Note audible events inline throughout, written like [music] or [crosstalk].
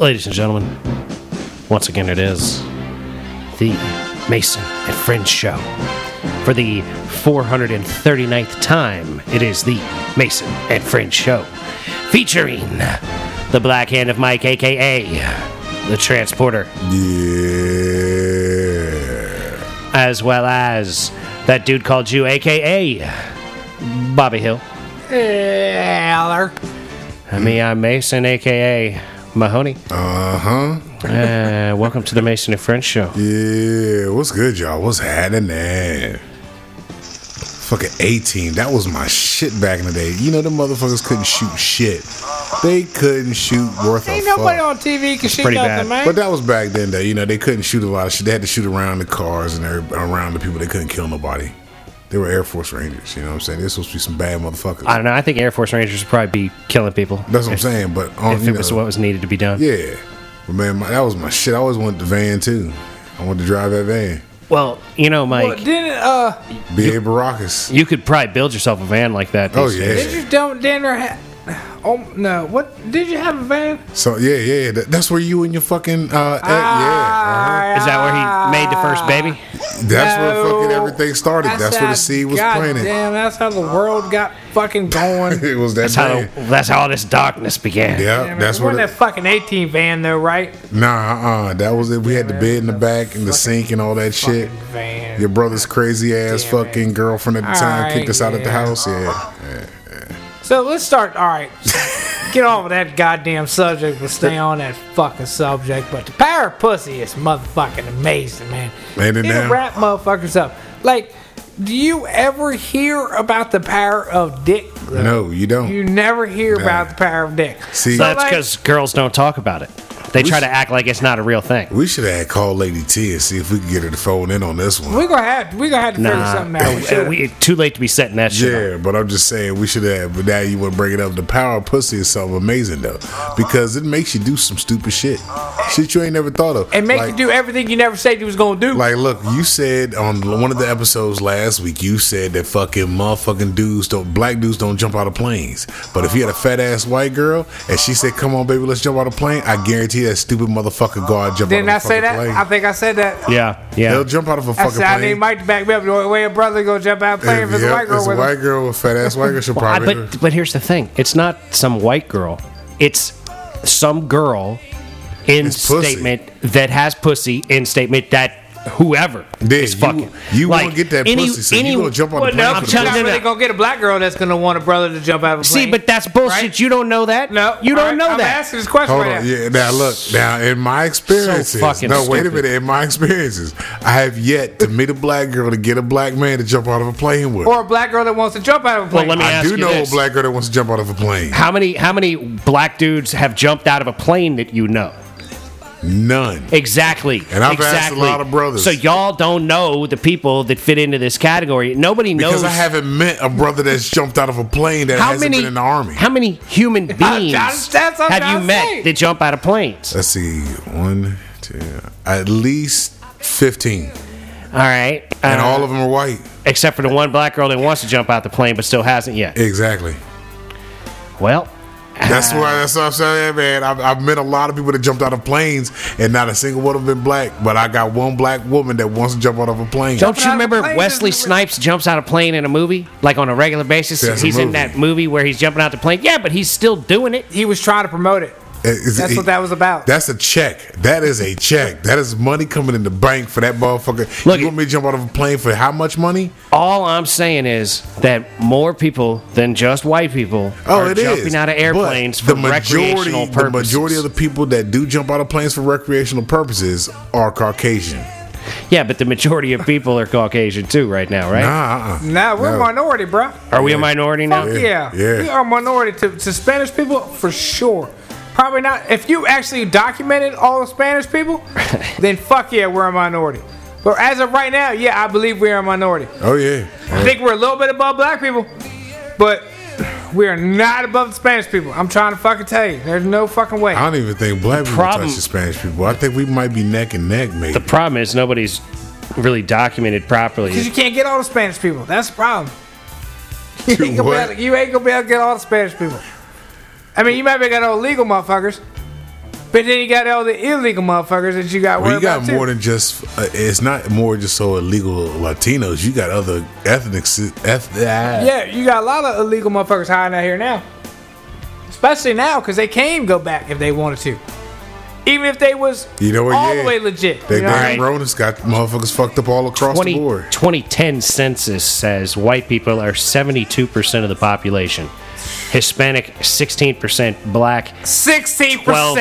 Ladies and gentlemen, once again it is the Mason and Friends Show. For the 439th time, it is the Mason and Friends Show. Featuring the Black Hand of Mike, aka the Transporter, Yeah. as well as that dude called you, aka Bobby Hill. Heller. And me, I'm Mason, aka Mahoney. Uh huh. Uh, welcome to the Mason and Friends Show. Yeah. What's good, y'all? What's happening? Fucking 18. That was my shit back in the day. You know, the motherfuckers couldn't shoot shit. They couldn't shoot worth Ain't a nobody fuck. on TV can shoot Pretty nothing, bad. man. But that was back then, though. You know, they couldn't shoot a lot of shit. They had to shoot around the cars and every- around the people. They couldn't kill nobody. They were Air Force Rangers. You know what I'm saying? They're supposed to be some bad motherfuckers. I don't know. I think Air Force Rangers would probably be killing people. That's what I'm saying. But on, If you it was what was needed to be done. yeah. But man, my, that was my shit. I always wanted the van too. I wanted to drive that van. Well, you know, Mike, Well, didn't uh B.A. Baracus. you could probably build yourself a van like that. Oh these yeah. days. did you don't dinner ha- Oh no! What did you have a van? So yeah, yeah. That, that's where you and your fucking uh, eh, Ah, yeah. Is that where he made the first baby? That's where fucking everything started. That's, where the seed was God planted. Damn, that's how the world got fucking going. [laughs] It was that That's how, van. that's how all this darkness began. Yeah, Damn, that's it where. wasn't The, that fucking 18 van though, right? nah, uh, that was it. We had the bed in the back and the sink and all that shit. Van. Your brother's crazy ass Damn it. fucking girlfriend at the time Alright, kicked us out of the yeah. house. Yeah. So let's start. All right, get off of that goddamn subject. But stay on that fucking subject. But the power of pussy is motherfucking amazing, man. Ain't it It'll now? wrap motherfuckers up. Like, do you ever hear about the power of dick? though? No, you don't. You never hear about the power of dick. See- So, That's like, because girls don't talk about it. They try to act like it's not a real thing. we should have called Lady T and see if we could get her to phone in on this one. We're gonna have we gonna have to figure something out. [laughs] We should. we, too late to be setting that shit up. Yeah, but I'm just saying we should have. But now you want to bring it up. The power of pussy is something amazing though, because it makes you do some stupid shit, shit you ain't never thought of. It make like, you do everything you never said you was gonna do. Like, look, you said on one of the episodes last week, you said that fucking motherfucking dudes don't, black dudes don't jump out of planes. But if you had a fat ass white girl and she said, "Come on, baby, let's jump out of plane," I guarantee that stupid motherfucker go out and jump Didn't out I of a say that? plane. I think I said that. Yeah, yeah. They'll jump out of a I fucking said I need. Mike to back me up. The way a brother gonna jump out playing If, for the yeah, white girl it's a with him. white girl with fat ass white girl. She'll I- probably. but but here's the thing: it's not some white girl. It's some girl in It's pussy. statement that has pussy in statement that whoever Then is fucking. you like, wanna get that any- pussy, so you any- gonna jump on the plane no, for but the you're pussy. not really gonna get a black girl that's gonna want a brother to jump out of a plane. See, but that's bullshit. Right? You don't know that. no, you don't all right, know I'm that. asking this question Hold right on, now. yeah. Now look, now in my experiences, fucking no, wait a minute. In my experiences, I have yet to meet a black girl to get a black man to jump out of a plane with. Or a black girl that wants to jump out of a plane. Well, plane. let me I ask do you know this. a black girl that wants to jump out of a plane. How many how many black dudes have jumped out of a plane that you know? None. Exactly. And I've asked a exactly. lot of brothers. So y'all don't know the people that fit into this category. Nobody knows Because I haven't met a brother that's jumped out of a plane that how hasn't many been in the army. How many human [laughs] beings that's- that's I'm have you met say. that jump out of planes? Let's see, one, two, at least fifteen, All right. and Uh, all of them are white. except for the one black girl that wants to jump out the plane but still hasn't yet. Exactly. Well, That's why. Ah. That's what I'm saying, man. I've, I've met a lot of people that jumped out of planes, and not a single one of them been black. But I got one black woman that wants to jump out of a plane. don't you out of a remember Wesley Snipes jumps out of a plane in a movie like on a regular basis? That's he's in that movie where he's jumping out the plane. Yeah, but he's still doing it. he was trying to promote it. Is- That's what that was about. That's a check. That is a check. That is money coming in the bank for that motherfucker. Look, you want me to jump out of a plane for how much money? All I'm saying is that more people than just white people Oh, are it is. jumping out of airplanes But for recreational purposes. the majority of the people that do jump out of planes for recreational purposes are Caucasian. yeah, but the majority of people are Caucasian too right now, right? Nah, uh-uh. Nah, we're No. a minority, bro. Are we a minority now? Fuck yeah. yeah. We are a minority to, to Spanish people for sure. Probably not. If you actually documented all the Spanish people, [laughs] then fuck yeah, we're a minority. But as of right now, yeah, I believe we're a minority. Oh yeah. I think we're a little bit above black people, but we are not above the Spanish people. I'm trying to fucking tell you. There's no fucking way. I don't even think black people problem- touch the Spanish people. I think we might be neck and neck, maybe. The problem is nobody's really documented properly. Because you can't get all the Spanish people. That's the problem. [laughs] You ain't, gonna be What? able to, you ain't gonna be able to get all the Spanish people. I mean, you might be got all legal motherfuckers, But then you got all the illegal motherfuckers that you got Well, you got about too. more than just. Uh, it's not more just so illegal Latinos. You got other ethnic. Eth- ah. Yeah, you got a lot of illegal motherfuckers hiding out here now. Especially now, because they can go back if they wanted to. Even if they was You know what? all yeah. the way legit. They you know? damn Rona's got motherfuckers fucked up all across 20, the board. 2010 census says white people are 72% of the population. Hispanic 16%, black 16%. 12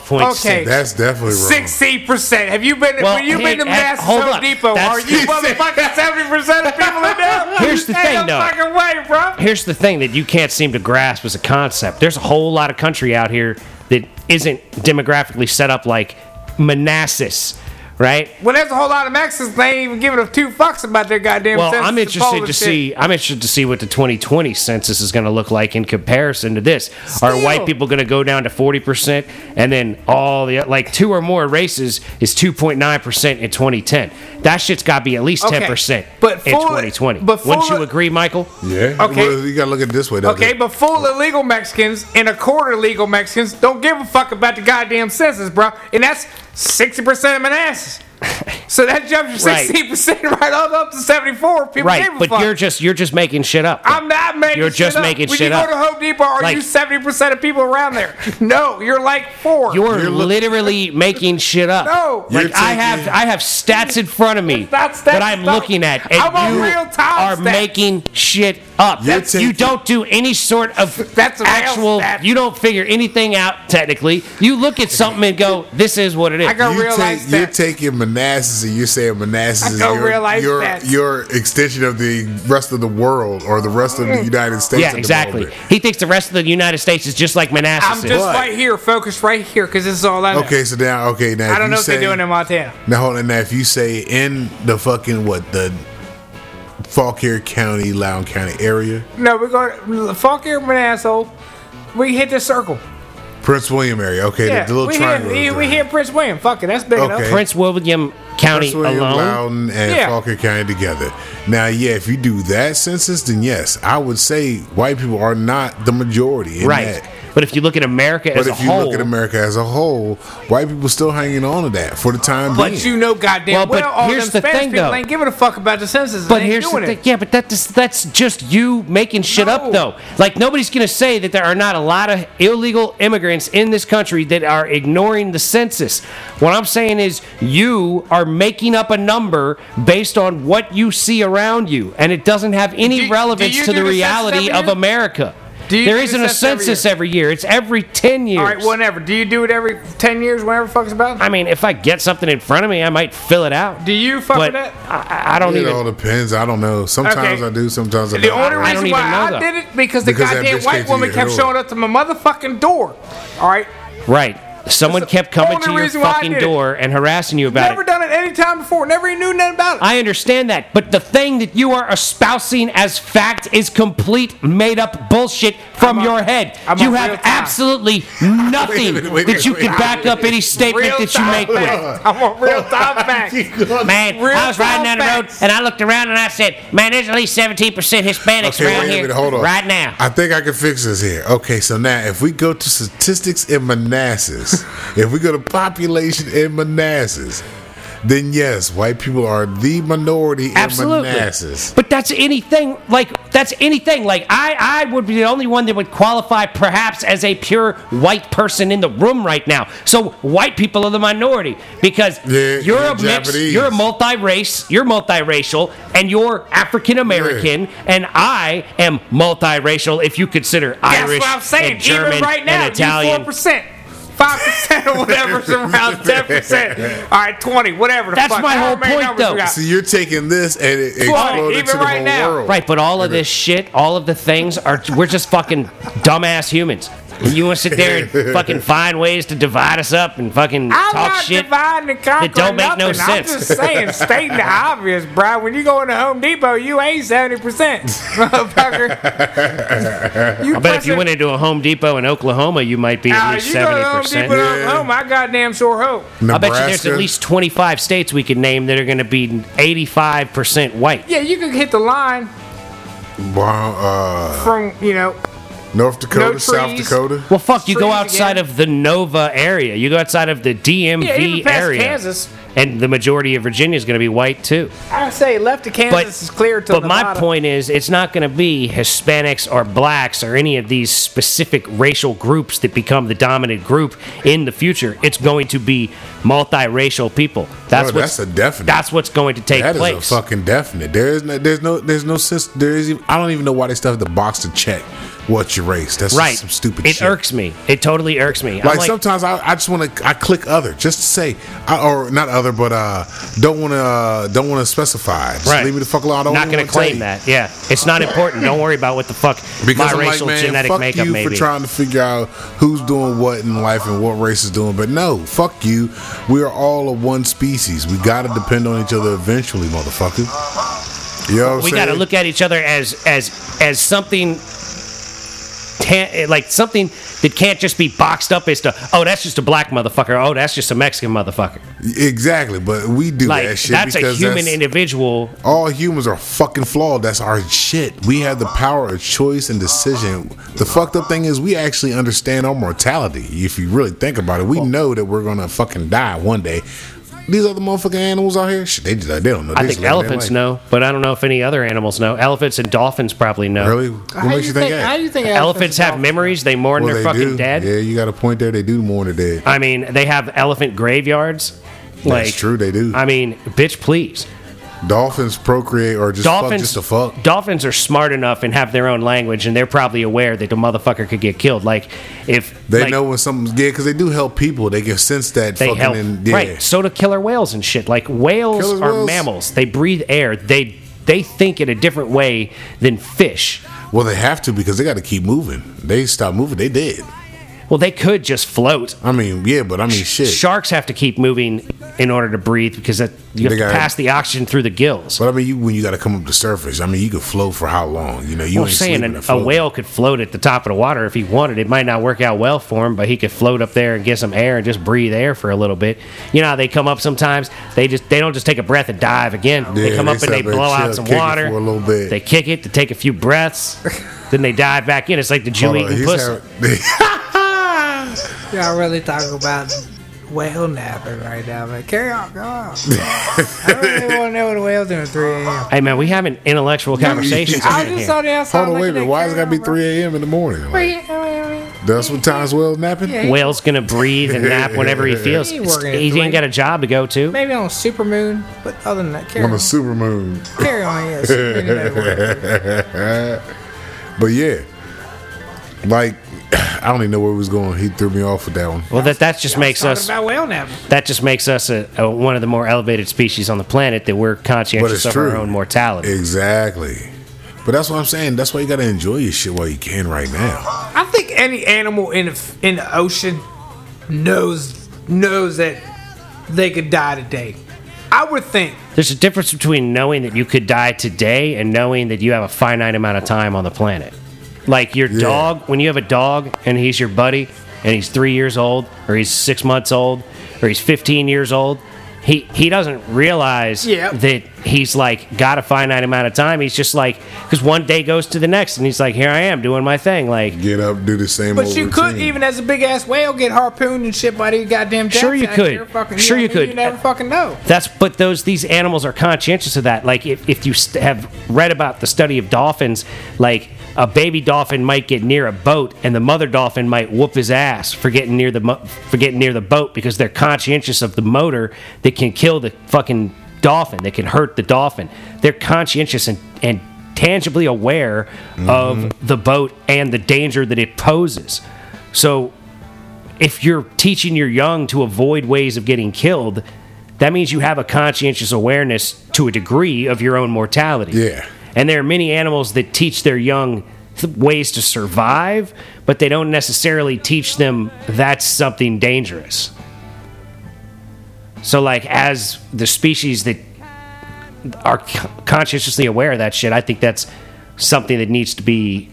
12.6. Okay. That's definitely wrong. Sixteen percent. Have you been? Well, when you hey, been to hey, Mass hold Home up. Depot? That's- Are you motherfucking [laughs] seventy percent of people in there? [laughs] Here's the Ain't thing, no though. fucking way, bro. Here's the thing that you can't seem to grasp as a concept. There's a whole lot of country out here that isn't demographically set up like Manassas, right? Well, there's a whole lot of Mexicans. They ain't even giving a two fucks about their goddamn. Well, census I'm interested polling to shit. see. I'm interested to see what the 2020 census is going to look like in comparison to this. Are white people going to go down to 40 percent, and then all the like two or more races is 2.9 percent in 2010? That shit's got to be at least Okay, 10 percent but in 2020. but Wouldn't you agree, Michael? Yeah. Okay. Well, you gotta look at it this way, though. Okay, but full illegal Mexicans and a quarter illegal Mexicans don't give a fuck about the goddamn census, bro. And that's sixty percent of Manassas. [laughs] So that jumps your Right. sixteen percent right on up to seventy four. People Right, give a but fuck. you're just you're just making shit up. I'm not making. You're shit just up. making when shit you up. go to Home Depot, are Like- you seventy percent of people around there? [laughs] No, you're like four. You're, You're look- literally making shit up. No. like You're I have, I have stats in front of me It's not that I'm no. looking at, and I'm on you real time are stats. making shit up. You're That's- you don't do any sort of [laughs] That's actual. stats. You don't figure anything out technically. You look at something and go, "This is what it is." I go you real life take, you're taking Manassas and you're saying Manassas I is your, real life your, your extension of the rest of the world or the rest of Mm. the United States. yeah, exactly. moment. He thinks the rest of the United States is just like Manassas. I'm is. just But- right here, focused right here, because this is all I know. Okay, so now, okay, now I don't you know if say, they're doing in Montana. Now hold on. Now, if you say in the fucking what the Fauquier County, Loudoun County area, No, we're going fuck your asshole. We hit the circle. Prince William area, okay, Yeah, the, the little we triangle. hit, we hit Prince William. Fuck it, that's big enough. Prince William County Prince William, alone. Loudoun, and Yeah. Fauquier County together. Now, yeah, if you do that census, then yes, I would say white people are not the majority in Right. that. But if you look at America But as a whole, if you whole, look at America as a whole, white people still hanging on to that for the time But being. you know, goddamn Well, well, but all here's them the Spanish thing, people though. ain't giving a fuck about the census. But They ain't here's the doing thing, it. yeah, but that's that's just you making shit No. up, though. Like nobody's gonna say that there are not a lot of illegal immigrants in this country that are ignoring the census. What I'm saying is you are making up a number based on what you see around you, and it doesn't have any Do- do relevance you to the the reality of? America. Do you There do the isn't a census every year? every year. It's every ten years. All right, whenever. Do you do it every ten years? Whenever the fuck about. I mean, if I get something in front of me, I might fill it out. Do you fuck but with that? I, I don't it even. It all depends. I don't know. Sometimes Okay. I do. Sometimes I The don't. The only I don't reason even why know I that. did it because the Because goddamn white woman kept showing up to my motherfucking door. All right, Right. Someone kept coming to your reason why I fucking door and harassing you about never it. Never done it any time before. Never even knew nothing about it. I understand that, but the thing that you are espousing as fact is complete made up bullshit from I'm on- your head. I'm you have absolutely [laughs] nothing minute, wait a that you minute, can wait a back up any statement Real that you make with. [laughs] I'm on real time [laughs] facts. Man, Real I was riding down the road facts. and I looked around and I said, "Man, there's at least 17% Hispanics Okay, around here minute, hold on. right now." I think I can fix this here. Okay, so now if we go to statistics in Manassas, if we go to population in Manassas, then yes, white people are the minority Absolutely. in Manassas. But that's anything like that's anything. Like I, I would be the only one that would qualify perhaps as a pure white person in the room right now. So white people are the minority because Yeah, you're a mix, you're a multi-race, you're multiracial, and you're African American, and I am multiracial if you consider That's Irish what I'm saying. and German Even right now, and Italian. four percent. Five percent or whatever's [laughs] around ten percent. All right, twenty, whatever. That's fuck. my whole point, though. So you're taking this and it Well, exploded even to the right whole now. world. Right, but all of this shit, all of the things are we're just fucking dumbass humans. And you want to sit there and [laughs] fucking find ways to divide us up and fucking I'm talk not shit. dividing and conquering don't make no nothing. I'm just saying, [laughs] stating the obvious, bro. When you go into Home Depot, you ain't seventy percent, [laughs] motherfucker. You I bet if you went into a Home Depot in Oklahoma, you might be at Nah, least you go to seventy Home percent. Depot, Yeah. Oklahoma, I goddamn sure hope. I bet you there's at least twenty-five states we could name that are going to be eighty-five percent white. Yeah, you could hit the line Wow, uh, from you know North Dakota, No South. Dakota. Well, fuck, you go outside again. of the Nova area. You go outside of the DMV Yeah, even past area. Kansas. And the majority of Virginia is going to be white too. I say left of Kansas But, is clear to but my point is, it's not going to be Hispanics or blacks or any of these specific racial groups that become the dominant group in the future. It's going to be multiracial people. That's Oh, what's, that's a definite. That's what's going to take That is place. That is a fucking definite. There is no, there's no, there's no sense. There is. Even, I don't even know why they still have the box to check what's your race. That's right. some stupid it shit. irks me. It totally irks me. Like, like, sometimes I, I just want to I click other just to say I, or not other but uh don't want to uh, don't want to specify just Right. leave me the fuck alone I'm not going wanna claim that. Yeah, it's not important. Don't worry about what the fuck [laughs] because my I'm racial like man genetic fuck makeup you may for trying to figure out who's doing what in life and what race is doing but no fuck you we are all of one species we got to depend on each other eventually motherfucker you know what I'm we got to look at each other as as as something tan- eh, like something that can't just be boxed up as to oh that's just a black motherfucker oh that's just a Mexican motherfucker exactly but we do like that shit that's a human that's- individual all humans are fucking flawed. That's our shit. We have the power of choice and decision. The fucked up thing is we actually understand our mortality. If you really think about it, we know that we're gonna fucking die one day. These other motherfucking animals out here, shit, they just they don't know. They I just think elephants life. know but I don't know if any other animals know elephants and dolphins probably know Really? What How makes do you think, How do you think elephants have memories they mourn Well, their they fucking do. dead Yeah, you got a point there. They do mourn the dead. I mean they have elephant graveyards like That's true. They do. I mean bitch please Dolphins procreate or just fuck dolphins just to fuck. dolphins are smart enough and have their own language and they're probably aware that the motherfucker could get killed like if They like, know when something's yeah, because they do help people. They can sense that they fucking help in, yeah. right so do killer whales and shit like whales Killer are whales- mammals they breathe air they they think in a different way than fish Well, they have to because they got to keep moving. They stop moving, they dead. Well they could just float I mean, yeah, but I mean, shit. sharks have to keep moving in order to breathe because that, you have They to gotta- pass the oxygen through the gills But I mean, you when you got to come up to the surface, I mean, you could float for how long? You know, you ain't saying an, a whale could float at the top of the water if he wanted. It might not work out well for him, but he could float up there and get some air and just breathe air for a little bit. You know how they come up sometimes? They just they don't just take a breath and dive again. they come they up and they blow and out some kick it water for a little bit. They kick it to take a few breaths. then they dive back in. It's like the Jew eating pussy. having- [laughs] Y'all really talking about whale napping right now, man. Carry on, go on. [laughs] I really want to know what a whale's doing at 3 a.m. Hey man, we having intellectual conversations [laughs] I was just here. on the outside. Hold on, wait a minute. Why is it got to be 3 a.m. in the morning? Like, that's what time's well napping? Yeah. Whale's gonna breathe and nap whenever he feels. He ain't It's- working at He three. ain't got a job to go to. Maybe on a super moon, but other than that, carry On on. a super moon. Carry on, yes. Really know where- But yeah, like, [coughs] I don't even know where we was going. He threw me off with that one. Well, that that just makes Talking us about whale napping. that just makes us a, a, one of the more elevated species on the planet that we're But conscientious it's of true. our own mortality. Exactly. But that's what I'm saying. That's why you got to enjoy your shit while you can right now. I think any animal in the, in the ocean knows knows that they could die today. I would think. There's a difference between knowing that you could die today and knowing that you have a finite amount of time on the planet. Like your Yeah. dog, when you have a dog and he's your buddy and he's three years old or he's six months old or he's 15 years old, he, he doesn't realize Yeah. that he's like got a finite amount of time. He's just like, because one day goes to the next and he's like, here I am doing my thing. Like, Get up, do the same. But old you could, even as a big ass whale, get harpooned and shit by these goddamn jacks Sure you out could. here Fucking, Sure know you what I mean? could. You never fucking know. That's but those these animals are conscientious of that. Like if, if you st- have read about the study of dolphins, like a baby dolphin might get near a boat and the mother dolphin might whoop his ass for getting near the mo- for getting near the boat because they're conscientious of the motor that can kill the fucking dolphin, that can hurt the dolphin. They're conscientious and and tangibly aware of mm-hmm. the boat and the danger that it poses. So if you're teaching your young to avoid ways of getting killed, that means you have a conscientious awareness to a degree of your own mortality. Yeah. And there are many animals that teach their young th- ways to survive, but they don't necessarily teach them that's something dangerous. So, like, as the species that are con- conscientiously aware of that shit, I think that's something that needs to be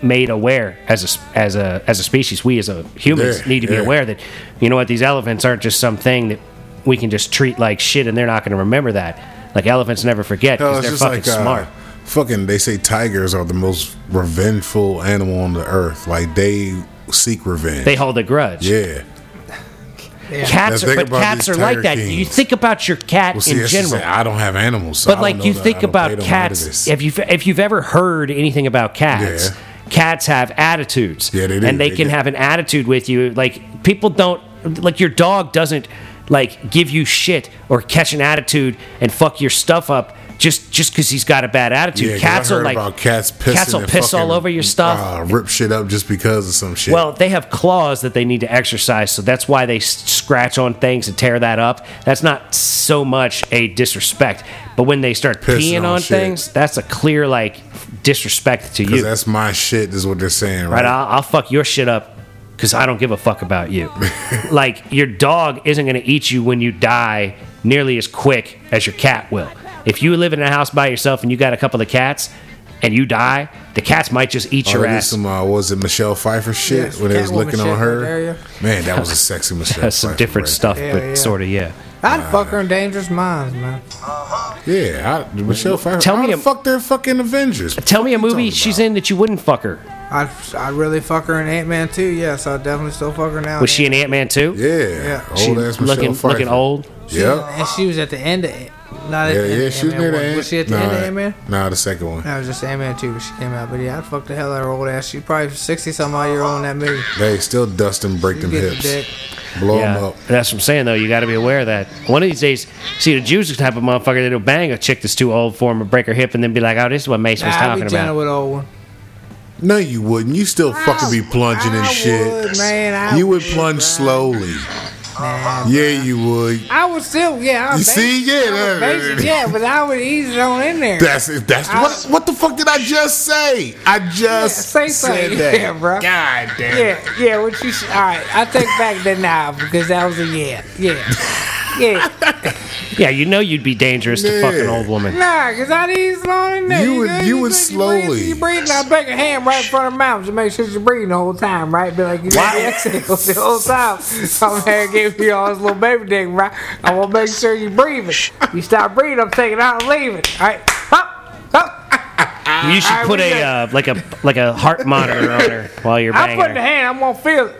made aware as a as a as a species. We as a humans Yeah, need to be yeah. aware that you know what these elephants aren't just something that we can just treat like shit, and they're not going to remember that. Like elephants never forget because it's they're fucking like uh, smart. fucking they say tigers are the most revengeful animal on the earth. Like they seek revenge. They hold a grudge. yeah. Cats, are, but cats are like that. kings. You think about your cat Well, see, in general. it. I don't have animals, so I But don't like know you that. Think about cats, if you if you've ever heard anything about cats, Yeah. cats have attitudes. Yeah, they do. And they, They can get- have an attitude with you. Like people don't like your dog doesn't like give you shit or catch an attitude and fuck your stuff up just just because he's got a bad attitude. Yeah, cats I are like about cats cats will piss all over your stuff. Uh, rip shit up just because of some shit. Well, they have claws that they need to exercise, so that's why they scratch on things and tear that up. That's not so much a disrespect, but when they start Pissing peeing on on, things, that's a clear like disrespect to you. that's my shit. Is what they're saying, Right? right? I'll, I'll fuck your shit up because I don't give a fuck about you. [laughs] like your dog isn't going to eat you when you die nearly as quick as your cat will. If you live in a house by yourself and you got a couple of cats and you die, the cats might just eat Oh, your they did ass. some uh, was it Michelle Pfeiffer shit Yes, when they was looking on her? Man, that was a [laughs] sexy Michelle. That's some Pfeiffer different right stuff, Yeah, but yeah. sort of yeah. I'd fuck her in Dangerous Minds, man. Yeah, I, Michelle Pfeiffer. Tell How me the a- fuck they're fucking Avengers. Tell me a movie she's about? in that you wouldn't fuck her. I'd, I'd really fuck her in Ant Man too. Yes, I'd definitely still fuck her now. Was she in Ant Man too? Yeah, Yeah. She old ass Michelle looking Pfeiffer. looking old. Yep. And she was at the end of it. Not Yeah, the end yeah, she was Ant-Man near the one. end. Was she at the nah, end of Ant Man? Nah, the second one. No, it was just Ant Man 2 when she came out. But yeah, I'd fuck the hell out of her old ass. She's probably 60 some odd year old in that movie. They still dust and break them Get the hips, dick. blow Yeah, them up. that's what I'm saying though. You got to be aware of that. One of these days, see the Jews type of motherfucker that'll bang a chick that's too old for him and break her hip, and then be like, "Oh, this is what Mace was Nah, I'd talking be gentle about." with old one. No, you wouldn't. You still fucking be plunging and I shit. would, man, I you would would, plunge bro. slowly. Nah, Yeah, you would. I would still, yeah. I You would see? basic- Yeah, I basic, yeah, but I would ease it on in there. That's that's I- what. What the fuck did I just say? I just Yeah, say said something. [laughs] that. Yeah, bro. God damn. Yeah, yeah. What you? All right, I take back the now because that was a yeah, yeah, [laughs] yeah. Yeah, you know you'd be dangerous to fuck an old woman. Nah, cause I ease it on in there. You would- know, you would breathe- slowly. You breathe. I break a hand right in front of her mouth to make sure she's breathing the whole time, right? Be like you got the exhale [laughs] the whole time. I'm here giving you all this little baby dick, right? I want to make sure you breathing. You stop breathing, I'm taking out and leaving. All right, up, up. You should Alright, put a good. uh, like a like a heart monitor on her while you're banging. I banging put the her. hand. I'm gonna feel it.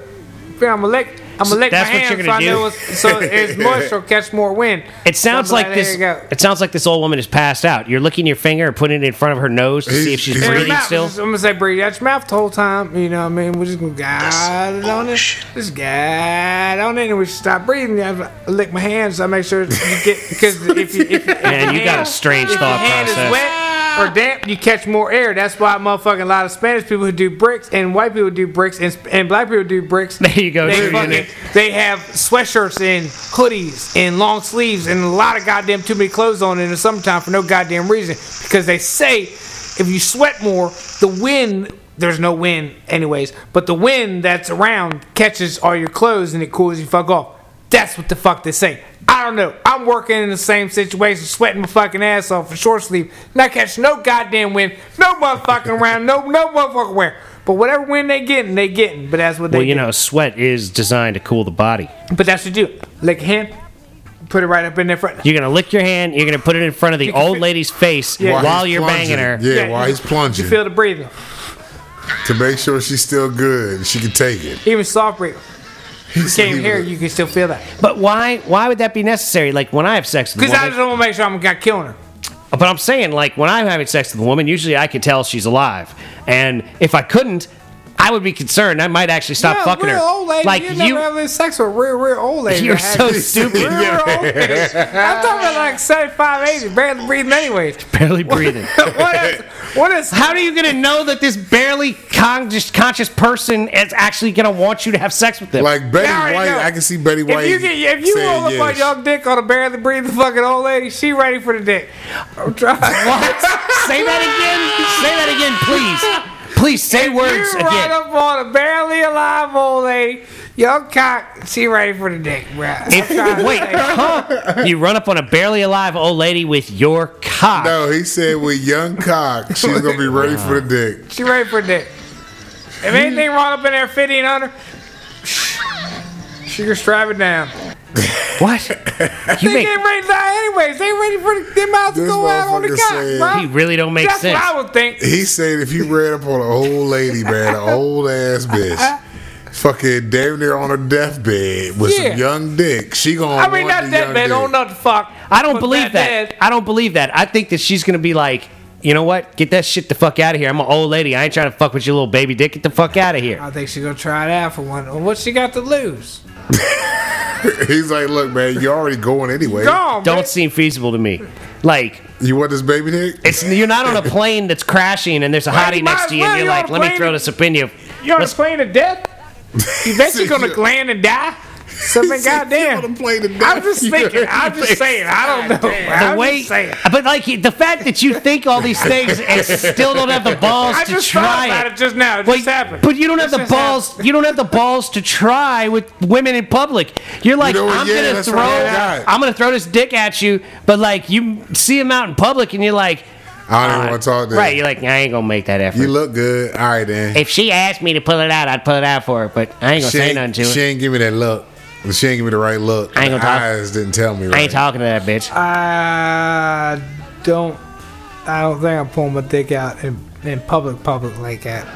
Feel, I'm gonna lick. I'm gonna lick That's my what hand you're so I gonna know do? it's, so [laughs] it's mush or catch more wind. It sounds So I'm like there this. you go. It sounds like this old woman is passed out. You're licking your finger and putting it in front of her nose to see if she's her breathing mouth, still. just- I'm gonna say breathe out your mouth the whole time. You know what I mean? We're just gonna guide it on it. Just guide on it, and we should stop breathing. I lick my hands so I make sure you get because if you if, if Man, your you got a hand- strange if your thought hand process. is wet or damp, you catch more air. That's why motherfucking a lot of Spanish people who do bricks and white people do bricks and, and black people do bricks. There you go, They, fucking, they have sweatshirts and hoodies and long sleeves and a lot of goddamn too many clothes on in the summertime for no goddamn reason because they say if you sweat more, the wind. There's no wind, anyways, but the wind that's around catches all your clothes and it cools you fuck off. That's what the fuck they say. I don't know. I'm working in the same situation, sweating my fucking ass off for short sleeve, not catching no goddamn wind, no motherfucking [laughs] around, no no motherfucking where. But whatever wind they getting, they getting. But that's what they Well, you do. know, sweat is designed to cool the body. But that's what you do. Lick a hand, put it right up in there front. You're gonna lick your hand. You're gonna put it in front of the old lady's face Yeah. while he's you're plunging. banging her. Yeah, while he's plunging. You feel the breathing, to make sure she's still good. She can take it. even soft breathing. You said can't he hear, was- you can still feel that. But why? Why would that be necessary? Like when I have sex with a Because I just want to make sure I'm not killing her. But I'm saying, like, when I'm having sex with a woman, usually I can tell she's alive. And if I couldn't, I would be concerned. I might actually stop Yeah, fucking real her. old lady. like you, you, never having sex with a real, real old lady. You're so stupid. Real, real old [laughs] lady. I'm talking about like 75, 80, barely breathing anyways. [laughs] barely breathing. [laughs] what is? What is? How are you gonna know that this barely conscious conscious person is actually gonna want you to have sex with them? Like Betty I already White, know. I can see Betty White. If you get, if you roll up on yes. your dick on a barely breathing fucking old lady, she ready for the dick. I'm trying. what? say that again. Say that again, please. Please say words you run up on a barely alive old lady, your cock, she ready for the dick, bro. If, trying wait, huh? You run up on a barely alive old lady with your cock. No, he said with young cock, she's gonna be ready for the dick. She ready for the dick. If anything run up in there 50 and under, she can strap it down. What? [laughs] You They make getting ready to die anyways. They ready for them out to go out on the motherfucker cock, bro. he really don't make That's sense. what I would think. He said if you ran up on an old lady, man, an old ass bitch, [laughs] fucking damn near on her deathbed with Yeah. some young dick, she gonna. I mean, not the that young bad. dick. Don't know the fuck. I don't believe that. dead. I don't believe that. I think that she's gonna be like, you know what? Get that shit the fuck out of here. I'm an old lady. I ain't trying to fuck with your little baby dick. Get the fuck out of here. I think she gonna try it out for one. Well, What she got to lose? [laughs] He's like, look, man, you're already going anyway. Gone. Don't man. seem feasible to me. Like You want this baby dick? it's you're not on a plane that's crashing and there's a Well, hottie might next to you well. and you're You're on like, a let me plane. throw this up in you. You on a Let's- plane of death? You bet you're gonna [laughs] land and die? Something You on goddamn. a plane I'm death? just You [laughs] thinking. I'm me? just saying. I don't know. the I'm way, just saying. but like the fact that you think all these [laughs] things and still don't have the [laughs] balls I to just try thought about it. it just now. It Well, just happened. But you don't have This the just balls. You don't have the balls to try with women in public. You're like, know? I'm Yeah, gonna throw, what I got. I'm gonna throw this dick at you. But like, you see him out in public, and you're like, I don't even want to talk to right? you. You're like, I ain't gonna make that effort. You look good. All right, then. if she asked me to pull it out, I'd pull it out for her. But I ain't gonna she, say ain't, nothing to she her. ain't give me that look. She ain't give me the right look. I ain't gonna the talk- eyes didn't tell me right. I ain't talking to that bitch. I don't. I don't think I'm pulling my dick out in, in public, public like that.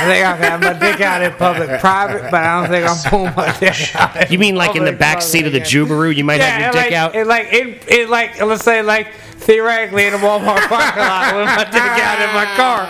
I think I can have my dick out in public, private, but I don't think I'm pulling my dick out. You mean like in the public, back seat of the like. Jubaru, you might have your dick like, out? And like, it, it like, let's say, like, theoretically in a Walmart parking lot with my dick out in my car.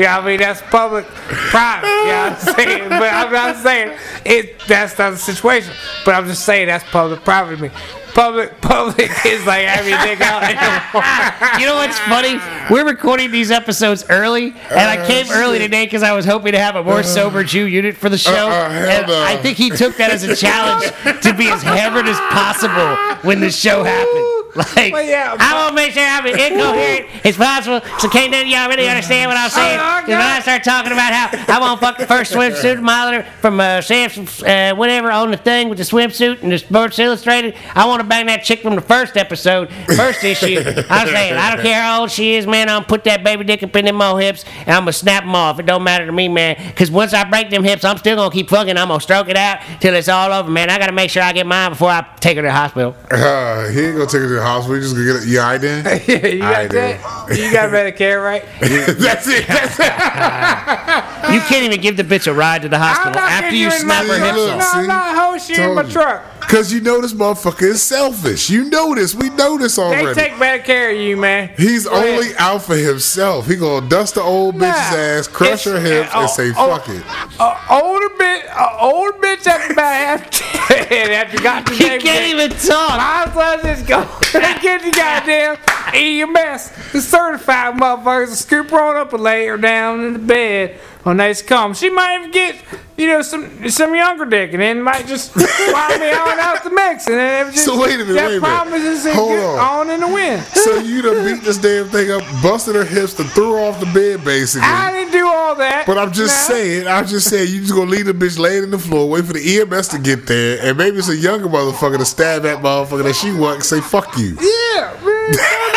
Yeah, I mean, that's public, private. Yeah, I'm saying, but I'm not saying it. That's not the situation. But I'm just saying that's public, private to me. Public, public [laughs] is like having your dick out. In the You know what's funny? We're recording these episodes early, and I oh, came early today because I was hoping to have a more uh-huh. sober Jew unit for the uh, show. Uh-uh, and no. I think he took that as a challenge to be as hammered as possible when the show happened. [laughs] Like, Well, yeah, I want to make sure I'm as incoherent as possible, so can't none of y'all really understand what I'm saying. Oh, Because when I start talking about how I want to fuck the first swimsuit model from uh, Samson's, uh, whatever, on the thing with the swimsuit and the Sports Illustrated, I want to bang that chick from the first episode, first issue. I'm saying, I don't care how old she is, man. I'm gonna put that baby dick up in them old hips and I'm gonna snap them off. It don't matter to me, man. Because once I break them hips, I'm still gonna keep fucking. I'm gonna stroke it out till it's all over, man. I gotta make sure I get mine before I take her to the hospital. Uh, [laughs] he ain't gonna take her to the hospital. We just gonna get it. You all right then? [laughs] yeah, you got Alright, that? You got Medicare, right? [laughs] That's it. That's it. You can't even give the bitch a ride to the hospital after you snap her See, hips look, No, off. see? I'm not host you in my truck. Cause you know this motherfucker is selfish. You know this. We know this already. They already. take better care of you, man. He's Go ahead. only out for himself. He gonna dust the old bitch's ass, crush her hips, uh, and say oh, fuck it. A older bitch, a older bitch after about half [laughs] dead after got the He baby. can't even talk. Might as well just go and get the goddamn eat your mess. The certified motherfuckers will scoop her on up and lay her down in the bed when they come. She might even get, you know, some some younger dick and then might just [laughs] fly me on out the mix. And then just, So wait a minute, that wait a minute. promises it Hold get on. on in the wind. So you done beat this damn thing up, busted her hips, and threw her off the bed, basically. I didn't do all that. But I'm just Nah. saying, I'm just saying, you just gonna leave the bitch laying in the floor, wait for the EMS to get there, and maybe it's a younger motherfucker to stab that motherfucker that she want and say fuck you. Yeah, man. [laughs]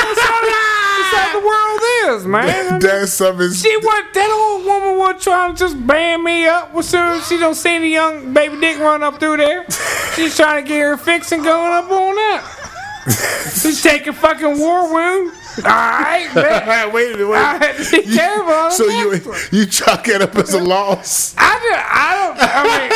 That's how, that's how the world is, man. That's something. She what that old woman was trying to just band me up as soon as she don't see the young baby dick run up through there. She's [laughs] trying to get her fix and going up on that. She's taking fucking war wound. Alright, [laughs] man. wait a minute, I wait. had to be careful. on So you one. you chalk it up as a loss? I just, I don't, I mean,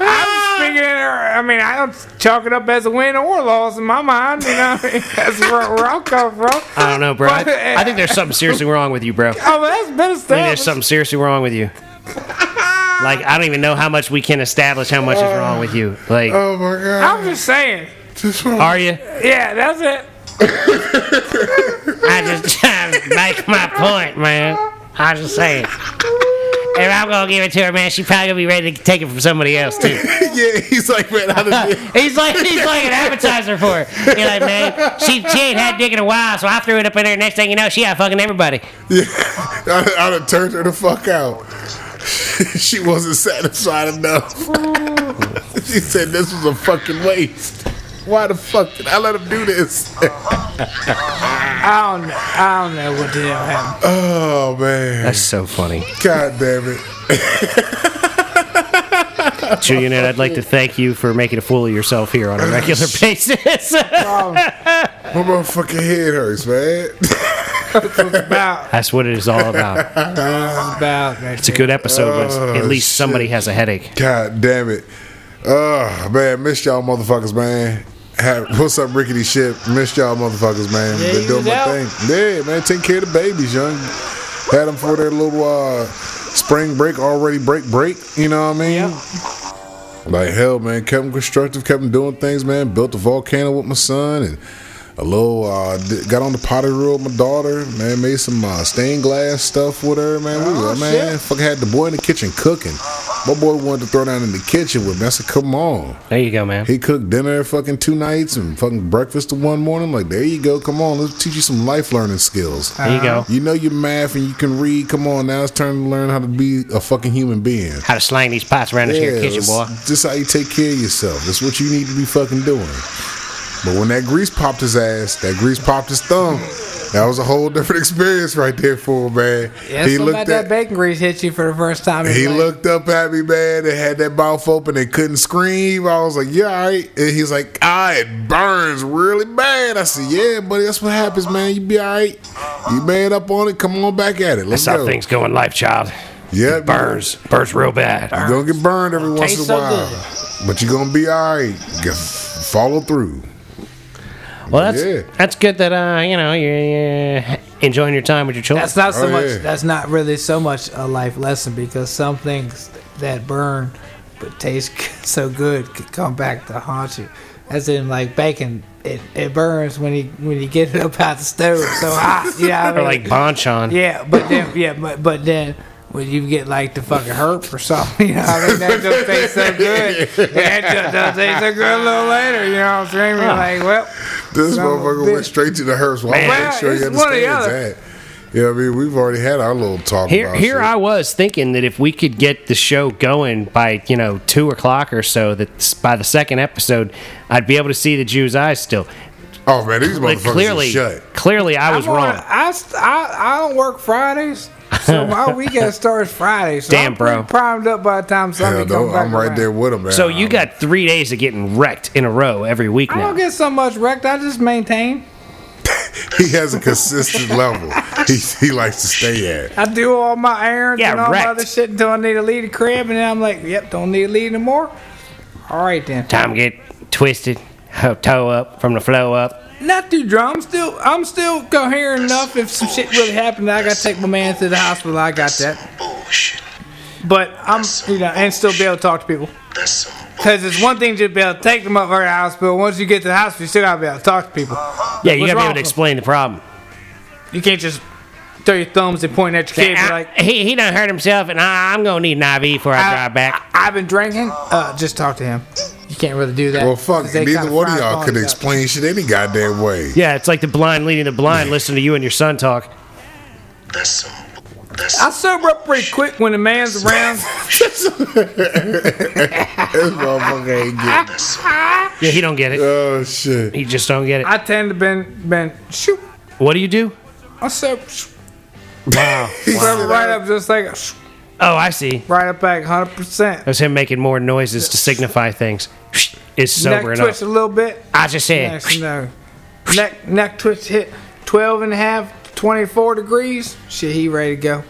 I'm [laughs] speaking I mean, I don't chalk it up as a win or loss in my mind, you know, [laughs] that's where, where I'm coming from. I don't know, bro. I, But, uh, I think there's something seriously wrong with you, bro. I think Oh, that's been established. there's something seriously wrong with you. [laughs] Like I don't even know how much we can establish how much is wrong with you. Like, Oh my god! I'm just saying. Just are you? Yeah, that's it. [laughs] I just trying to make my point, man. I just saying. If I'm gonna give it to her, man, she probably gonna be ready to take it from somebody else too. [laughs] yeah, he's like, man, did- [laughs] He's like he's like an appetizer for her. You're like, man, she she ain't had dick in a while, so I threw it up in there. Next thing you know, she out fucking everybody. Yeah, [laughs] I, I done turned her the fuck out. she wasn't satisfied enough. she said this was a fucking waste. Why the fuck did I let him do this? I don't, I don't know what the hell happened. oh man, That's so funny. god damn it! Julian, I'd like to thank you for making a fool of yourself here on a regular [laughs] basis. Um, My motherfucking head hurts, man. About, That's what it is all about. about. It's a good episode when oh, at least somebody has a headache. God damn it. Oh, man, missed y'all motherfuckers, man. What's up, rickety shit? Missed y'all motherfuckers, man. Yeah, Been doing my out. thing. Yeah, man, taking care of the babies, young. Had them for their little uh, spring break, already break, break. You know what I mean? Yeah. Like hell, man. Kept them constructive, kept them doing things, man. Built a volcano with my son and a little uh got on the pottery wheel with my daughter, man. Made some uh, stained glass stuff with her, man. We Oh, man, fucking had the boy in the kitchen cooking. My boy wanted to throw down in the kitchen with me. I said, come on. There you go, man. He cooked dinner fucking two nights and fucking breakfast the one morning. I'm like, there you go. Come on, let's teach you some life learning skills. There you go. You know your math and you can read. Come on, now it's time to learn how to be a fucking human being. How to slang these pots around this here kitchen, boy. Just how you take care of yourself. That's what you need to be fucking doing. But when that grease popped his ass, that grease popped his thumb. That was a whole different experience right there for him, man. Yeah, something about that bacon grease hit you for the first time. he life. looked up at me, man, and had that mouth open and couldn't scream. I was like, yeah, all right. And he's like, ah, it burns really bad. I said, yeah, buddy, that's what happens, man. You be all right. You mad up on it, come on back at it. Let's That's how things go in life, child. Yeah, it Burns. Burns real bad. You're gonna get burned every once Tastes in a so while, but you're gonna be all right. Get- follow through. Well, that's Yeah. that's good that uh you know you're, you're enjoying your time with your children. That's not so Oh, much. yeah. That's not really so much a life lesson because some things that burn but taste [laughs] so good could come back to haunt you. As in, like bacon, it, it burns when you when you get it up out the stove so hot. You know what I [laughs] or like Bonchon. yeah, but then yeah, but but then. When you get like the fucking herp or something, [laughs] you know, what I mean, that just tastes so good. That just does taste so good a little later, you know what I'm saying? You're like, well, This Son motherfucker went straight to the hearse. Well, I Man. want make sure he Well, it's one or the understands that. Yeah, I mean, we've already had our little talk Here, about here shit. I was thinking that if we could get the show going by you know two o'clock or so, that by the second episode, I'd be able to see the Jew's eyes still. oh man, these Like motherfuckers clearly, are shut. clearly, I was I'm on- wrong. I, I I don't work Fridays, so my weekend starts Friday. So Damn, I'm bro. primed up by the time Sunday Hell comes no, back I'm right around. there with him, man. So you got three days of getting wrecked in a row every week I now. don't get so much wrecked. I just maintain. [laughs] he has a consistent level. He he likes to stay at. I do all my errands Yeah, and all wrecked. my other shit until I need to leave the crib, and then I'm like, yep, don't need to leave anymore. All right then. Time to get twisted, ho- toe up from the flow up. Not too drunk. I'm still I'm still coherent enough. If some shit really happened, I gotta take my man to the hospital. I got that. Bullshit. But I'm you know, and still be able to talk to people. That's some Because it's one thing to be able to take them up to the hospital. Once you get to the hospital, you still gotta be able to talk to people. Yeah, you What's gotta be wrong able to with explain the problem. You can't just throw your thumbs and point at your kid. and be I- like, he he done hurt himself, and I, I'm gonna need an IV before I, I, drive back. I, have been drinking. Uh, just talk to him. You can't really do that. Well, fuck. they neither one of y'all upon could explain shit any goddamn way. yeah, it's like the blind leading the blind. Listen to you and your son talk. that's some that's I sober up pretty quick when the man's around. [laughs] This motherfucker ain't getting. that's some Yeah, he don't get it. Oh shit. He just don't get it. I tend to been been shoot. What do you do? I sober Wow. sober right up just like a sh- Oh, I see. right up back, hundred percent. That's him making more noises to signify things. Is Neck sober twitch enough. a little bit. I just said. Next, no. Neck neck twitch hit 12 and a half, 24 degrees. Shit, he ready to go.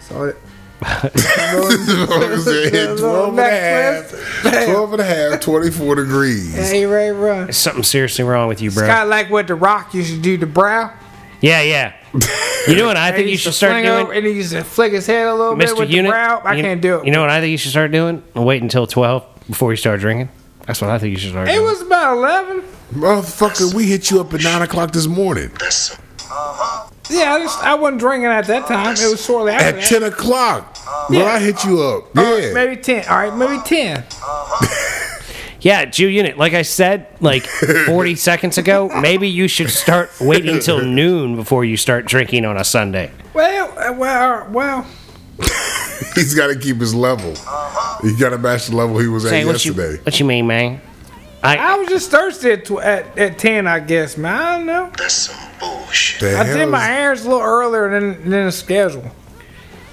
Saw it. Motherfucker [laughs] said hit 12 and a half, 12 and a half, 24 degrees. Yeah, he ready to run. There's something seriously wrong with you, It's bro. kind of like what The Rock used to do to Brow. Yeah, yeah. [laughs] You know what I think you should start fling doing? over and he used to flick his head a little bit Mr. with Unit. the brow. I you, can't do it. You know what I think you should start doing? Wait until 12 before you start drinking. That's what I think you should start it doing. was about 11. Motherfucker, we hit you up at 9 o'clock this morning. Yeah, I, just, I wasn't drinking at that time. It was shortly after At that. 10 o'clock. When I hit you up. All right, Yeah. maybe 10. All right, maybe 10. [laughs] Yeah, Jew Unit, like I said, like [laughs] 40 seconds ago, maybe you should start waiting till noon before you start drinking on a Sunday. Well, uh, well, well. [laughs] He's got to keep his level. He got to match the level he was at Say, what you, yesterday. what you mean, man? I I, was just thirsty at, tw- at, at 10, I guess, man. I don't know. that's some bullshit. The I hell did is- my errands a little earlier than, than the schedule.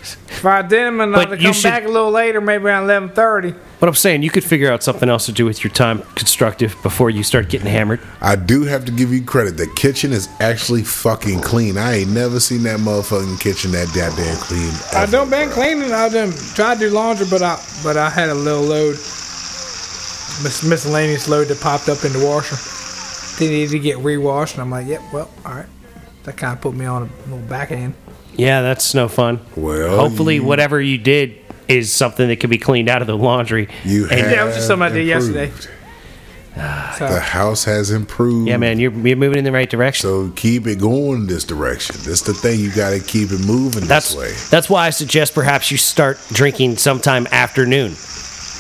If I did them and But I'd you come should- back a little later, maybe around eleven thirty. But I'm saying you could figure out something else to do with your time constructive before you start getting hammered. I do have to give you credit. The kitchen is actually fucking clean. I ain't never seen that motherfucking kitchen that goddamn clean. I ever, done been bro. cleaning. I done tried to do laundry, but I but I had a little load, mis- miscellaneous load that popped up in the washer. They needed to get rewashed, and I'm like, yep, well, all right. That kind of put me on a little backhand. Yeah, that's no fun. Well, hopefully, you- whatever you did is something that can be cleaned out of the laundry. You And- have Yeah, it was just something I did yesterday. improved. So, The house has improved. yeah, man, you're you're moving in the right direction. So keep it going this direction. That's the thing. You got to keep it moving That's this way. that's why I suggest perhaps you start drinking sometime afternoon,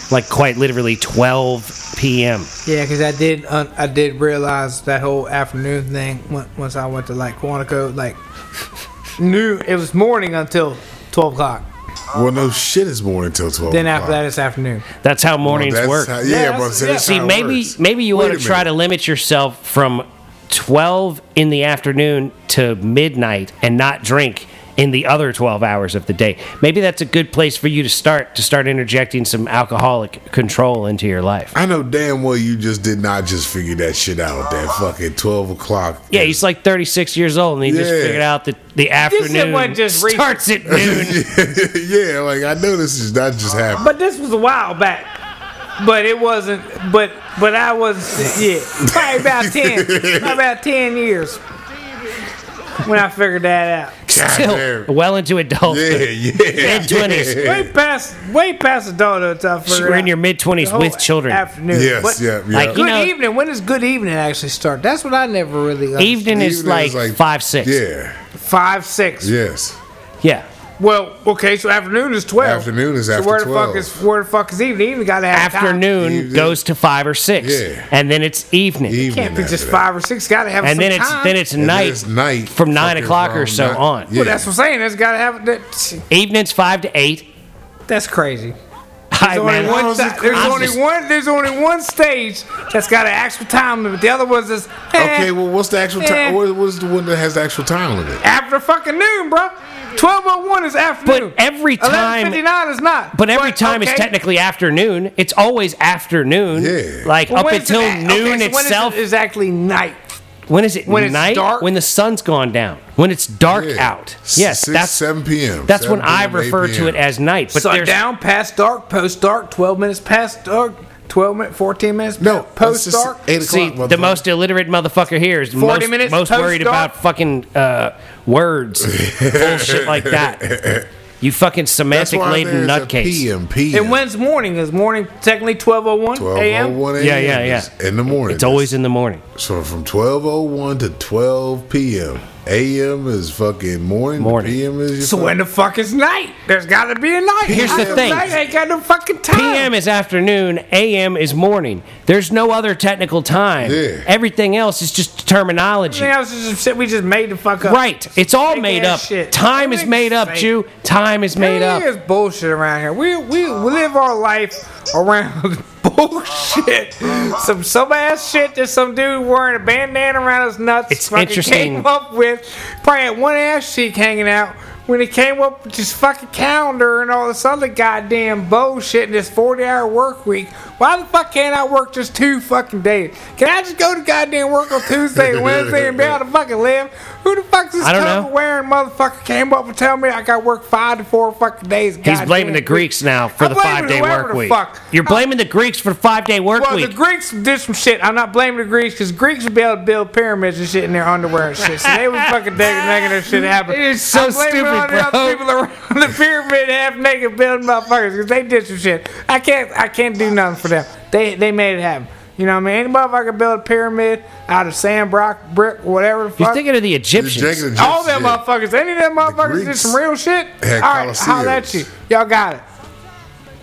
like quite literally 12 p.m. yeah, because I did uh, I did realize that whole afternoon thing once I went to like Quantico, like [laughs] noon. It was morning until twelve o'clock. Well, no shit is morning until twelve. Then after that, o'clock. it's afternoon. That's how Well, mornings that's work. how- Yeah, yeah, that's- but see, that's See, how maybe works. maybe you Wait want a to try to minute. limit yourself from 12 in the afternoon to midnight and not drink in the other 12 hours of the day. Maybe that's a good place for you to start to start interjecting some alcoholic control into your life. I know damn well you just did not just figure that shit out. That fucking twelve o'clock. Yeah, he's like 36 years old and he just figured out that the shit afternoon wasn't just recent. starts at [laughs] noon. yeah, like I know this is not just happening. But this was a while back. But it wasn't. But but I was yeah, probably about ten, [laughs] probably about ten years when I figured that out. Still damn. well into adulthood. Yeah, yeah. Mid 20s. [laughs] Way past, way past adulthood. I figured We're in your mid 20s with children. Afternoon. Yes, What- yeah, yeah. Like, you Good know- evening. When does good evening actually start? That's what I never really. understood. Evening is Even like, it's 5 6. Yeah. five six. Yes. Yeah. Well, okay, so afternoon is twelve. Afternoon is so after where the fuck is where the fuck is evening? Evening got to have time. Afternoon Evening. goes to 5 or 6. Yeah. And then it's evening. Evening Can't be just that. five or six. Got to have and some then it's time. then it's And then night, it's night from 9 o'clock or so nine- on. Yeah. Well, that's what I'm saying. That's got to have that. Evening's 5 to 8. That's crazy. Hi, There's only man. one. How's there's only one. There's only one stage that's got an actual time limit. The other one's just eh, Okay, well, what's the actual Eh. time? What, what is the one that has the actual time limit? after fucking noon, bro. Twelve oh one is afternoon. But every time- fifty nine is not. But every time it's okay. technically afternoon. It's always afternoon. Yeah. Like Well, up until it- okay, noon so when is itself. it is actually night. when is it when it's night? dark? When the sun's gone down. When it's dark Yeah. out. Yes, Six, that's 7 p.m. that's when 7 I p.m., 8 refer to it as night. But there's Sundown, past dark, post dark, twelve minutes past dark, twelve minutes, fourteen minutes No, post that's just dark. Eight See, o'clock. the most illiterate motherfucker here is 40 most, minutes most worried post-dark? about fucking uh, words, [laughs] bullshit like that. You fucking semantic laden nutcase. PM, PM. And when's morning? Is morning technically twelve oh one a.m.? 12:01 a.m. Yeah, yeah, yeah. In the morning. It's always in the morning. So from 12:01 to 12 p.m. A.m. is fucking morning. Morning. P.M. is your So fuck- when the fuck is night? There's got to be a night. Here's the thing. Night ain't got no fucking time. PM is afternoon, AM is morning. There's no other technical time. Yeah. Everything else is just terminology. Everything else is just shit we just made the fuck up. Right. It's all Fake made up. shit. Time is made up, fake. Jew. Time is made up. There's bullshit around here. We, we we live our life around bullshit. Some some ass shit that some dude wearing a bandana around his nuts. It's interesting. Came up with probably had one ass cheek hanging out. When he came up with this fucking calendar and all this other goddamn bullshit in this 40 hour work week, why the fuck can't I work just two fucking days? Can I just go to goddamn work on Tuesday and [laughs] Wednesday and be able to fucking live? Who the fuck's this I don't know. wearing motherfucker came up and tell me I got to work five to four fucking days? He's goddamn blaming the? Greeks now for I'm the five day whoever work the week. fuck. You're blaming the Greeks for the five day work Well, week. the Greeks did some shit. I'm not blaming the Greeks because Greeks would be able to build pyramids and shit in their underwear and shit. So they was fucking digging, making their shit happen. It's so I'm blaming stupid, all the other people around the pyramid half naked building motherfuckers because they did some shit. I can't, I can't do nothing for them. They, they made it happen. You know what I mean? Anybody Any motherfucker build a pyramid out of sand, rock, brick, whatever. The You're thinking of the Egyptians. Jacob- all them Yeah. motherfuckers. Any of them motherfuckers did some real shit. had All right, holla at you. Y'all got it.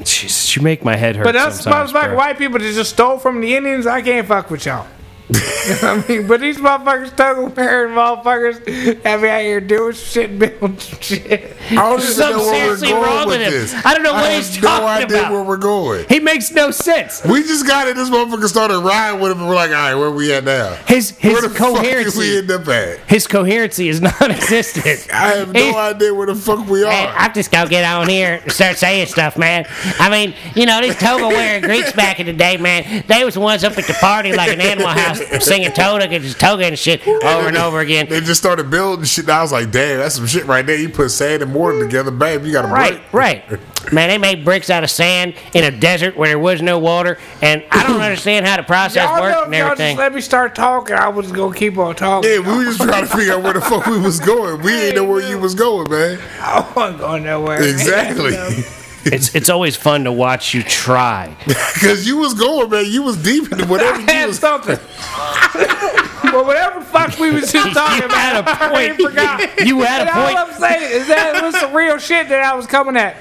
Jesus, you make my head hurt. But us sometimes, motherfucking bro. white people that just stole from the Indians, I can't fuck with y'all. [laughs] I mean, but these motherfuckers, toga wearing motherfuckers, have me out here doing shit, [laughs] building shit. I don't even Something know where we're seriously going wrong with this. I don't know what I he's have no talking idea about. where we're going. He makes no sense. We just got it. This motherfucker started riding with him, and we're like, all right, where we at now? His Where his the fuck did we coherency end up at? his coherency is [laughs] non-existent. I have no idea where the fuck we are. Man, I'm just gonna get on here and start saying stuff, man. I mean, you know, these toga wearing Greeks back in the day, man, they was the ones up at the party like an animal house singing toga and toga and shit over and over again. They just started building shit. And I was like, damn, that's some shit right there. You put sand and mortar together, babe. You got a Right, right. Man, they made bricks out of sand in a desert where there was no water, and I don't understand how the process Y'all worked if and y'all just everything. let me start talking, I was gonna keep on talking. Yeah, we were just trying to figure out where the fuck we was going. We didn't know where you was going, man. [laughs] I wasn't going nowhere. Exactly. [laughs] It's it's always fun to watch you try. [laughs] Because you was going, man. You was deep into whatever [laughs] I you had was. something. [laughs] but whatever the fuck we was just talking about, had a I already point. forgot. You had And a all point. I'm saying is that was some real shit that I was coming at.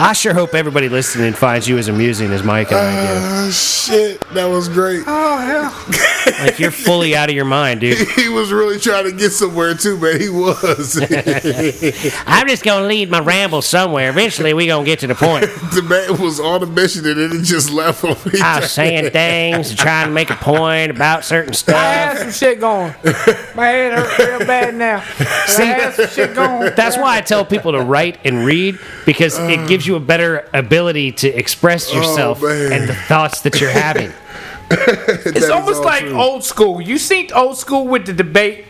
I sure hope everybody listening finds you as amusing as Mike and I do. Oh, shit. That was great. Oh hell! [laughs] Like you're fully out of your mind, dude. He was really trying to get somewhere, too, man. He was. [laughs] I'm just gonna lead my ramble somewhere. Eventually, we gonna get to the point. [laughs] the man was on a mission and then it just left on me. I was saying things, and trying to make a point about certain stuff. I stuff. had some shit going. My head hurt real bad now. But I had some shit going. That's why I tell people to write and read because it gives you a better ability to express yourself man. and the thoughts that you're having. [laughs] It's almost like old school. You seen old school with the debate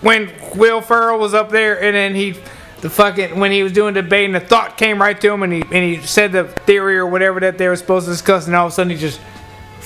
when Will Ferrell was up there and then he the fucking when he was doing the debate and the thought came right to him and he and he said the theory or whatever that they were supposed to discuss and all of a sudden he just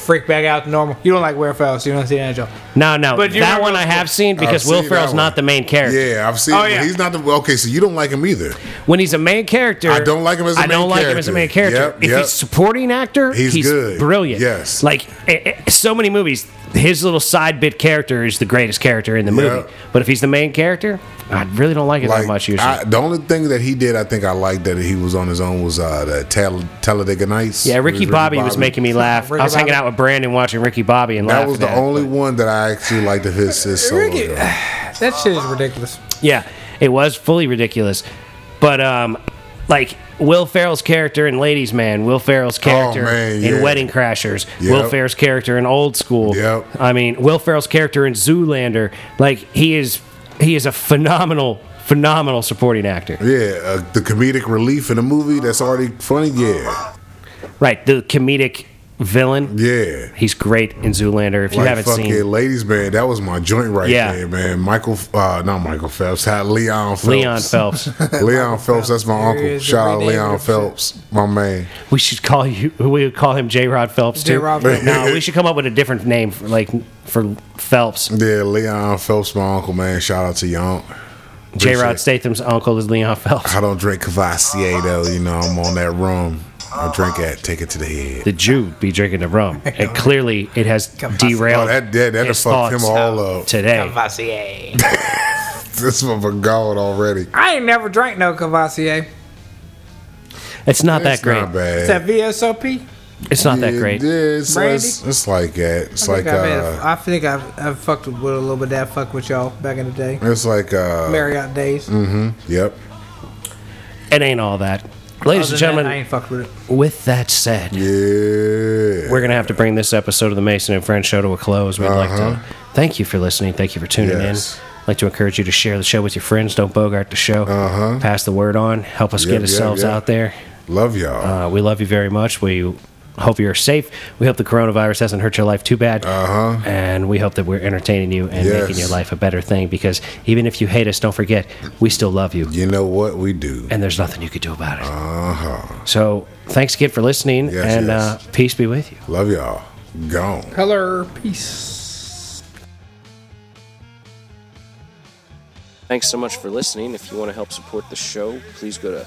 freaked back out to normal. You don't like Will Ferrell, so you don't see that Joe. No, no, But you that remember- one I have seen because I've Will seen Ferrell's that not the main character. Yeah, I've seen Oh, yeah. He's not the. Okay, so you don't like him either. When he's a main character, I don't like him as a I don't like him as a main character. character. Yep, if yep. he's supporting actor, He's he's, good. brilliant. Yes. like eh, eh, so many movies, his little side bit character is the greatest character in the movie. But if he's the main character, I really don't like it that much usually. I, the only thing that he did, I think I liked that he was on his own was uh, the Tal- Talladega Nights. yeah, It Ricky was Bobby, was making me laugh. Ricky I was hanging out with Brandon watching Ricky Bobby and That was the at it, only but- one that I actually liked of his, his solo. Ricky- [sighs] That shit is ridiculous. Yeah, it was fully ridiculous. But um, like Will Ferrell's character in Ladies Man, Will Ferrell's character Oh, man, in. Wedding Crashers, Yep. Will Ferrell's character in Old School. Yep. I mean, Will Ferrell's character in Zoolander. Like he is, he is a phenomenal, phenomenal supporting actor. Yeah, uh, the comedic relief in a movie that's already funny. Yeah, Right, the comedic villain. yeah. He's great in Zoolander. If you Like haven't fucking seen ladies man, that was my joint right Yeah. there, man. Michael, uh, not Michael Phelps, had Leon Phelps. Leon Phelps, [laughs] Leon Phelps, that's my There uncle. Shout out renamed Leon him. Phelps, my man. we should call you. We would call him J. Rod Phelps too. J-Rod Phelps. No, we should come up with a different name for like for Phelps. Yeah, Leon Phelps, my uncle, man. Shout out to your unc. J. Rod Statham's uncle is Leon Phelps. I don't drink Courvoisier though. You know, I'm on that rum. I drink it, Take it to the head. The Jew be drinking the rum, [laughs] and clearly it has derailed. Oh, that that that his fucked him thoughts all up. today. Courvoisier. [laughs] This motherfucker gone already. I ain't never drank no Courvoisier. It's not that It's great. not Is bad. that VSOP? It's not that Yeah, great. Yeah, it's, Brandy? it's, it's like that. It's I like think, I've, uh, I think I've, I've fucked with a little bit of that fuck with y'all back in the day. it's like uh, Marriott days. Mm-hmm. Yep. It ain't all that. Ladies and Other than that, I gentlemen, ain't fucked with it. with that said, Yeah. we're gonna have to bring this episode of the Mason and Friends show to a close. We'd like to thank you for listening. Thank you for tuning Yes. in. I'd like to encourage you to share the show with your friends. Don't bogart the show. Uh-huh. Pass the word on. Help us Yep, get yep, ourselves yep. out there. Love y'all. Uh, we love you very much. We hope you're safe. We hope the coronavirus hasn't hurt your life too bad. Uh-huh. And we hope that we're entertaining you and Yes. making your life a better thing because even if you hate us, don't forget, we still love you. you know what we do? And there's nothing you could do about it. Uh huh. So thanks again for listening. Yes, and yes. Uh, peace be with you. Love y'all. Gone. Color. peace. Thanks so much for listening. If you want to help support the show, please go to